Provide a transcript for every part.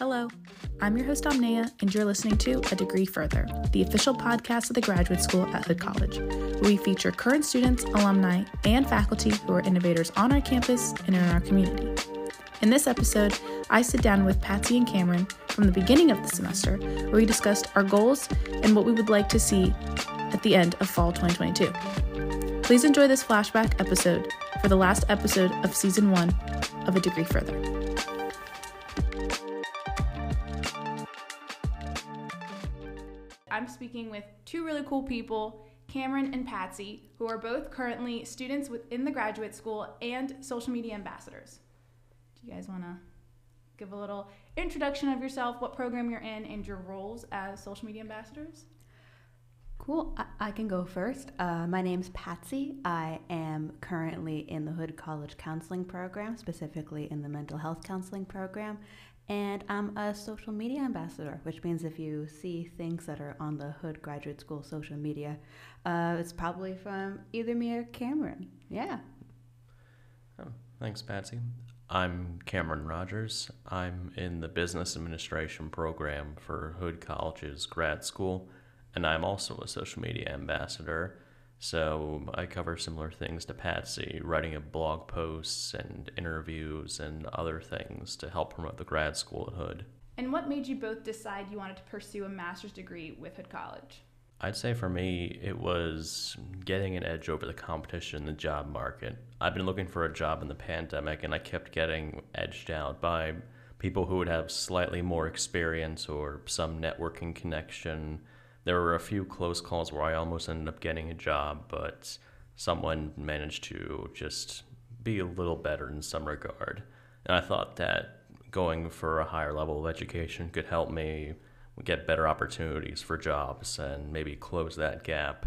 Hello, I'm your host Omnia, and you're listening to A Degree Further, the official podcast of the graduate school at Hood College, where we feature current students, alumni, and faculty who are innovators on our campus and in our community. In this episode, I sit down with Patsy and Cameron from the beginning of the semester, where we discussed our goals and what we would like to see at the end of fall 2022. Please enjoy this flashback episode for the last episode of season one of A Degree Further. I'm speaking with two really cool people, Cameron and Patsy, who are both currently students within the graduate school and social media ambassadors. Do you guys want to give a little introduction of yourself, what program you're in, and your roles as social media ambassadors? Cool. I, can go first. Uh, my name's Patsy. I am currently in the Hood College Counseling Program, specifically in the Mental Health Counseling Program. And I'm a social media ambassador, which means if you see things that are on the Hood Graduate School social media, uh, it's probably from either me or Cameron. Yeah. Oh, thanks, Patsy. I'm Cameron Rogers. I'm in the Business Administration program for Hood College's grad school, and I'm also a social media ambassador. So I cover similar things to Patsy, writing of blog posts and interviews and other things to help promote the grad school at Hood. And what made you both decide you wanted to pursue a master's degree with Hood College? I'd say for me, it was getting an edge over the competition in the job market. I've been looking for a job in the pandemic, and I kept getting edged out by people who would have slightly more experience or some networking connection there were a few close calls where I almost ended up getting a job, but someone managed to just be a little better in some regard. And I thought that going for a higher level of education could help me get better opportunities for jobs and maybe close that gap.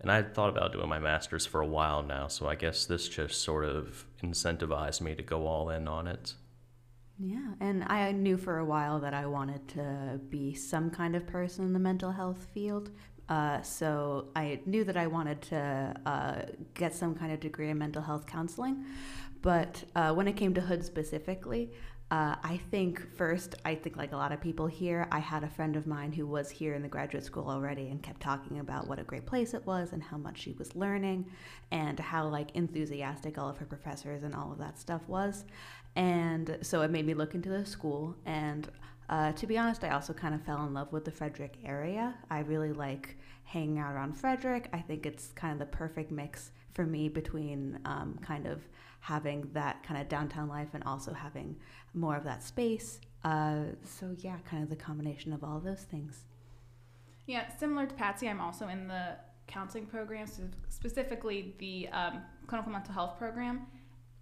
And I had thought about doing my master's for a while now, so I guess this just sort of incentivized me to go all in on it. Yeah, and I knew for a while that I wanted to be some kind of person in the mental health field. Uh, so I knew that I wanted to uh, get some kind of degree in mental health counseling. But uh, when it came to Hood specifically, uh, I think first, I think like a lot of people here, I had a friend of mine who was here in the graduate school already and kept talking about what a great place it was and how much she was learning and how like enthusiastic all of her professors and all of that stuff was. And so it made me look into the school. And uh, to be honest, I also kind of fell in love with the Frederick area. I really like hanging out around Frederick. I think it's kind of the perfect mix for me between um, kind of having that kind of downtown life and also having more of that space. Uh, so, yeah, kind of the combination of all those things. Yeah, similar to Patsy, I'm also in the counseling program, specifically the um, clinical mental health program.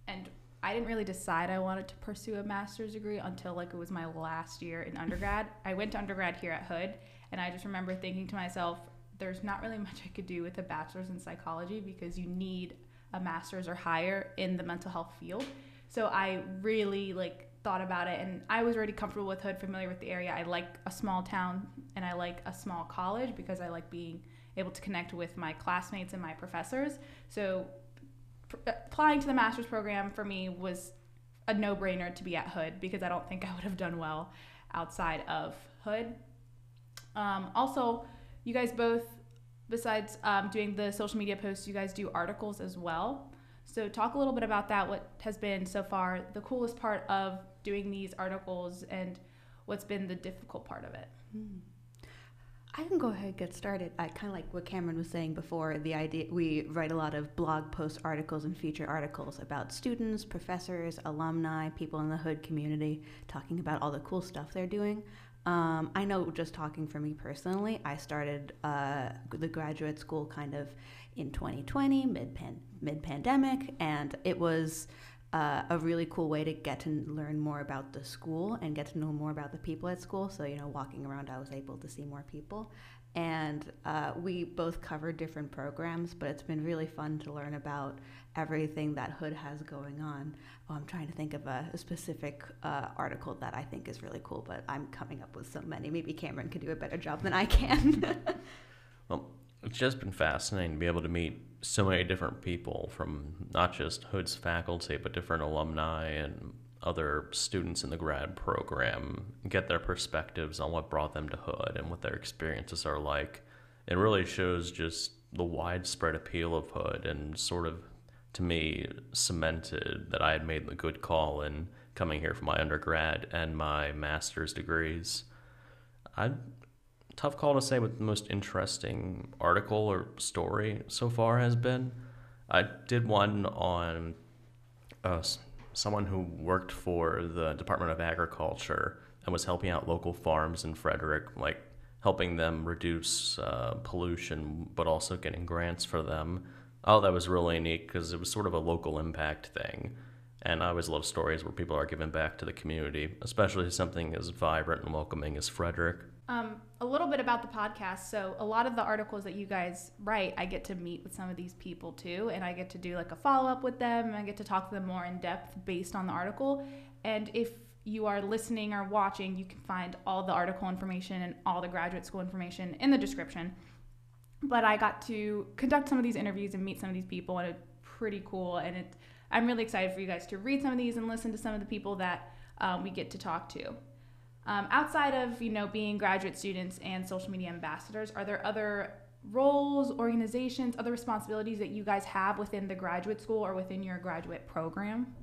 And I didn't really decide I wanted to pursue a master's degree until like it was my last year in undergrad. I went to undergrad here at Hood, and I just remember thinking to myself, there's not really much I could do with a bachelor's in psychology because you need a master's or higher in the mental health field. So I really like thought about it and I was already comfortable with Hood, familiar with the area. I like a small town and I like a small college because I like being able to connect with my classmates and my professors. So applying to the master's program for me was a no-brainer to be at Hood because I don't think I would have done well outside of Hood. Um, also, you guys both, besides um, doing the social media posts, you guys do articles as well. So talk a little bit about that. What has been so far the coolest part of doing these articles, and what's been the difficult part of it? Mm. I can go ahead and get started. I kind of like what Cameron was saying before. The idea we write a lot of blog post articles and feature articles about students, professors, alumni, people in the Hood community, talking about all the cool stuff they're doing. Um, I know, just talking for me personally, I started uh, the graduate school kind of in 2020, mid mid pandemic, and it was uh, a really cool way to get to learn more about the school and get to know more about the people at school. So, you know, walking around, I was able to see more people. And uh, we both covered different programs, but it's been really fun to learn about everything that Hood has going on. Oh, I'm trying to think of a, a specific uh, article that I think is really cool, but I'm coming up with so many. Maybe Cameron could do a better job than I can. well, it's just been fascinating to be able to meet so many different people from not just Hood's faculty, but different alumni and other students in the grad program, get their perspectives on what brought them to Hood and what their experiences are like. It really shows just the widespread appeal of Hood and sort of, to me, cemented that I had made the good call in coming here for my undergrad and my master's degrees. I tough call to say what the most interesting article or story so far has been. I did one on uh, someone who worked for the Department of Agriculture and was helping out local farms in Frederick, like helping them reduce uh, pollution, but also getting grants for them. Oh, that was really neat because it was sort of a local impact thing. And I always love stories where people are giving back to the community, especially something as vibrant and welcoming as Frederick. Um, a little bit about the podcast. So, a lot of the articles that you guys write, I get to meet with some of these people too, and I get to do like a follow up with them. And I get to talk to them more in depth based on the article. And if you are listening or watching, you can find all the article information and all the graduate school information in the description. But I got to conduct some of these interviews and meet some of these people, and it's pretty cool. And it, I'm really excited for you guys to read some of these and listen to some of the people that um, we get to talk to. Um, outside of you know being graduate students and social media ambassadors, are there other roles, organizations, other responsibilities that you guys have within the graduate school or within your graduate program?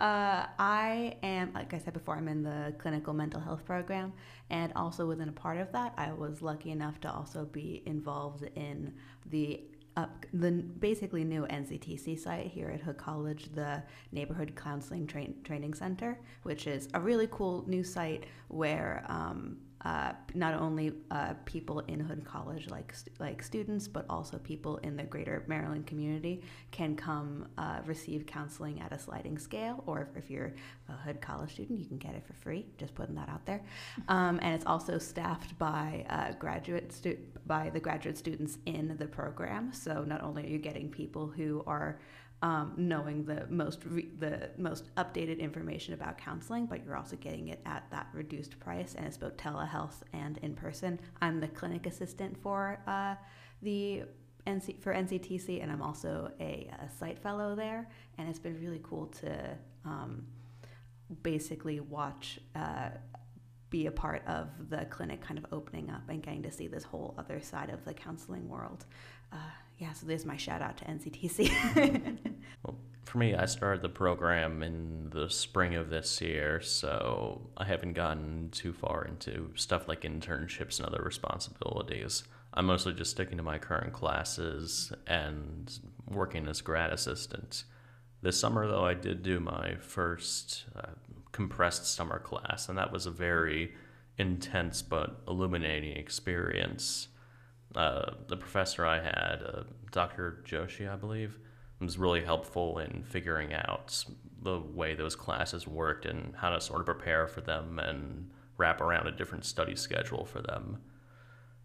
Uh, I am, like I said before, I'm in the clinical mental health program, and also within a part of that, I was lucky enough to also be involved in the up the basically new NCTC site here at Hood College, the Neighborhood Counseling Training Center, which is a really cool new site where um, uh, not only uh, people in Hood College, like like students, but also people in the greater Maryland community, can come uh, receive counseling at a sliding scale. Or if, if, you're a Hood College student, you can get it for free. Just putting that out there. Um, and it's also staffed by uh, graduate stu- by the graduate students in the program. So not only are you getting people who are um, knowing the most re- the most updated information about counseling, but you're also getting it at that reduced price, and it's both telehealth and in person. I'm the clinic assistant for uh, the NC for NCTC, and I'm also a, a, site fellow there, and it's been really cool to um, basically watch. Uh, be a part of the clinic kind of opening up and getting to see this whole other side of the counseling world. Uh, yeah, so there's my shout out to NCTC. well, for me, I started the program in the spring of this year, so I haven't gotten too far into stuff like internships and other responsibilities. I'm mostly just sticking to my current classes and working as grad assistant. This summer, though, I did do my first uh, compressed summer class, and that was a very intense but illuminating experience uh, the professor I had, uh, Dr. Joshi, I believe, was really helpful in figuring out the way those classes worked and how to sort of prepare for them and wrap around a different study schedule for them.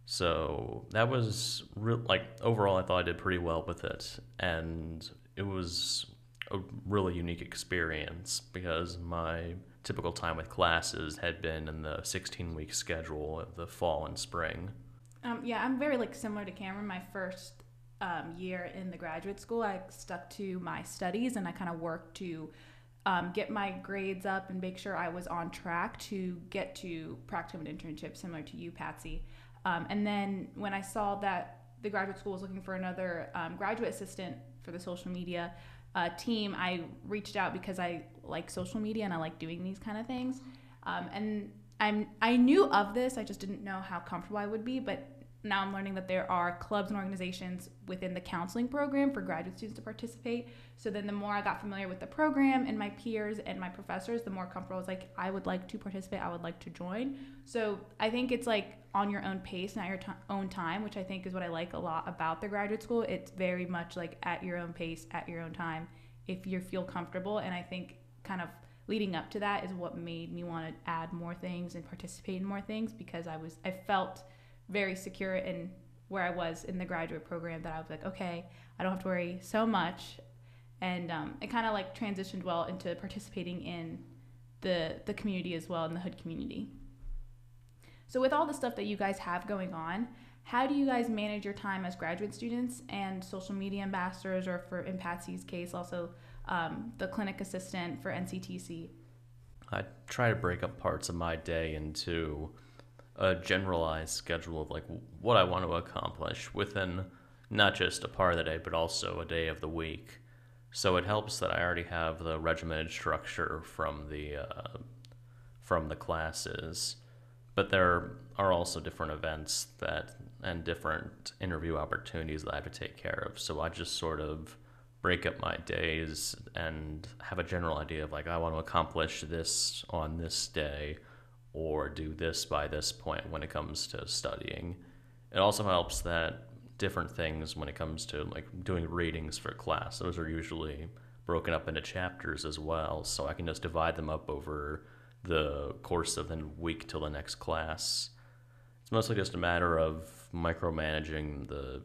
So that was re- like overall, I thought I did pretty well with it, and it was a really unique experience because my typical time with classes had been in the 16 week schedule of the fall and spring. Um, yeah, I'm very like similar to Cameron. My first um, year in the graduate school, I stuck to my studies and I kind of worked to um, get my grades up and make sure I was on track to get to practicum and internship, similar to you, Patsy. Um, and then when I saw that the graduate school was looking for another um, graduate assistant for the social media uh, team, I reached out because I like social media and I like doing these kind of things. Um, and I'm I knew of this, I just didn't know how comfortable I would be, but now I'm learning that there are clubs and organizations within the counseling program for graduate students to participate. So then the more I got familiar with the program and my peers and my professors, the more comfortable I was like, I would like to participate, I would like to join. So I think it's like on your own pace, not your t- own time, which I think is what I like a lot about the graduate school. It's very much like at your own pace, at your own time, if you feel comfortable. And I think kind of leading up to that is what made me want to add more things and participate in more things because I was, I felt very secure in where I was in the graduate program that I was like, okay, I don't have to worry so much. And um, it kind of like transitioned well into participating in the, the community as well, in the hood community. So, with all the stuff that you guys have going on, how do you guys manage your time as graduate students and social media ambassadors, or for in Patsy's case, also um, the clinic assistant for NCTC? I try to break up parts of my day into a generalized schedule of like what I want to accomplish within not just a part of the day, but also a day of the week. So it helps that I already have the regimented structure from the uh, from the classes, but there are also different events that and different interview opportunities that I have to take care of. So I just sort of break up my days and have a general idea of like I want to accomplish this on this day or do this by this point when it comes to studying. It also helps that different things when it comes to like doing readings for class. Those are usually broken up into chapters as well, so I can just divide them up over the course of the week till the next class. It's mostly just a matter of micromanaging the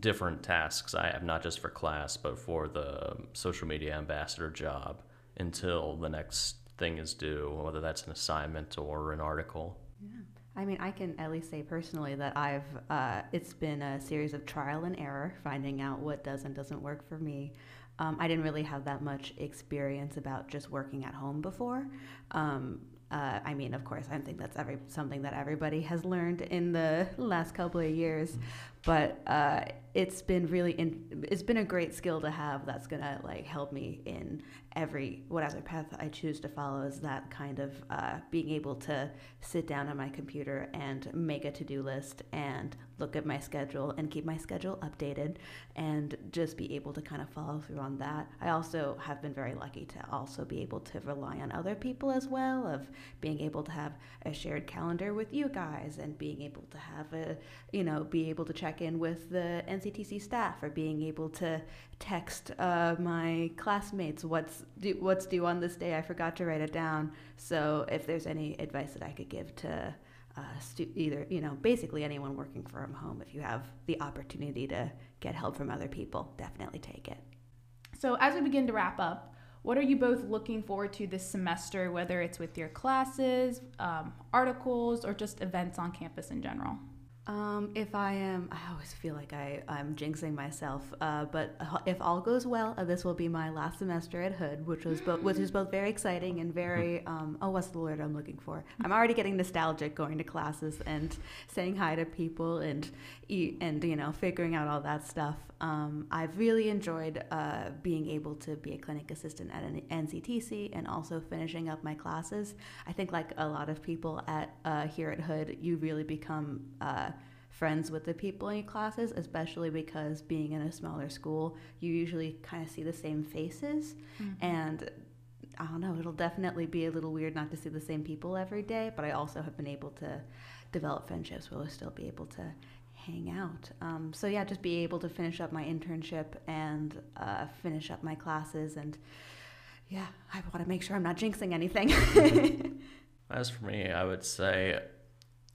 different tasks I have, not just for class, but for the social media ambassador job until the next thing is due, whether that's an assignment or an article. Yeah. I mean, I can at least say personally that I've, uh, it's been a series of trial and error, finding out what does and doesn't work for me. Um, I didn't really have that much experience about just working at home before. Um, uh, I mean, of course, I think that's every something that everybody has learned in the last couple of years, but uh, it's been really in, it's been a great skill to have. That's gonna like help me in every whatever path I choose to follow. Is that kind of uh, being able to sit down on my computer and make a to do list and look at my schedule and keep my schedule updated and just be able to kind of follow through on that. I also have been very lucky to also be able to rely on other people as well of being able to have a shared calendar with you guys and being able to have a you know be able to check in with the NCTC staff or being able to text uh, my classmates what's due, what's due on this day? I forgot to write it down. So if there's any advice that I could give to uh, stu- either you know basically anyone working from home if you have the opportunity to get help from other people definitely take it. So as we begin to wrap up what are you both looking forward to this semester whether it's with your classes um, articles or just events on campus in general um, if I am, I always feel like I, I'm jinxing myself. Uh, but if all goes well, uh, this will be my last semester at Hood, which was both, which is both very exciting and very. Um, oh, what's the word I'm looking for? I'm already getting nostalgic going to classes and saying hi to people and and you know figuring out all that stuff. Um, I've really enjoyed uh, being able to be a clinic assistant at an NCTC and also finishing up my classes. I think like a lot of people at uh, here at Hood, you really become uh, friends with the people in your classes, especially because being in a smaller school, you usually kind of see the same faces. Mm-hmm. And I don't know, it'll definitely be a little weird not to see the same people every day, but I also have been able to develop friendships where we'll still be able to hang out. Um, so, yeah, just be able to finish up my internship and uh, finish up my classes. And yeah, I want to make sure I'm not jinxing anything. As for me, I would say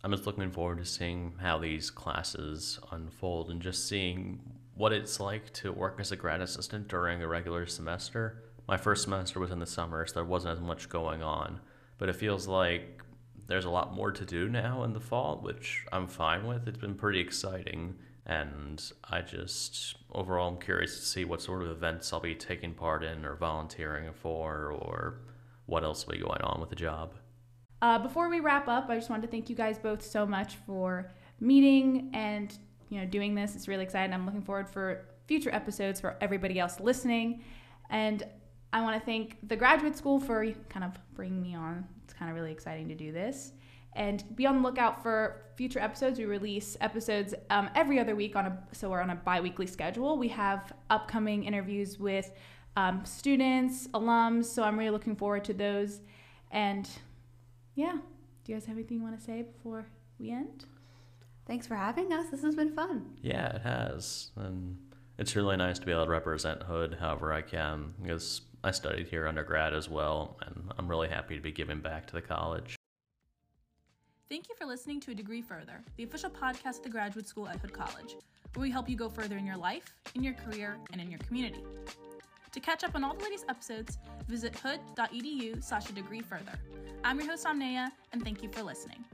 I'm just looking forward to seeing how these classes unfold and just seeing what it's like to work as a grad assistant during a regular semester. My first semester was in the summer, so there wasn't as much going on, but it feels like there's a lot more to do now in the fall, which I'm fine with. It's been pretty exciting, and I just overall I'm curious to see what sort of events I'll be taking part in or volunteering for, or what else will be going on with the job. Uh, before we wrap up, I just wanted to thank you guys both so much for meeting and you know doing this. It's really exciting. I'm looking forward for future episodes for everybody else listening, and I want to thank the graduate school for kind of bringing me on. It's kind of really exciting to do this. And be on the lookout for future episodes. We release episodes um, every other week on a so we're on a bi-weekly schedule. We have upcoming interviews with um, students, alums. So I'm really looking forward to those. And yeah. Do you guys have anything you want to say before we end? Thanks for having us. This has been fun. Yeah, it has. And it's really nice to be able to represent Hood however I can because I studied here undergrad as well, and I'm really happy to be giving back to the college. Thank you for listening to A Degree Further, the official podcast of the graduate school at Hood College, where we help you go further in your life, in your career, and in your community. To catch up on all the latest episodes, visit hood.edu slash a degree further. I'm your host, Omnia, and thank you for listening.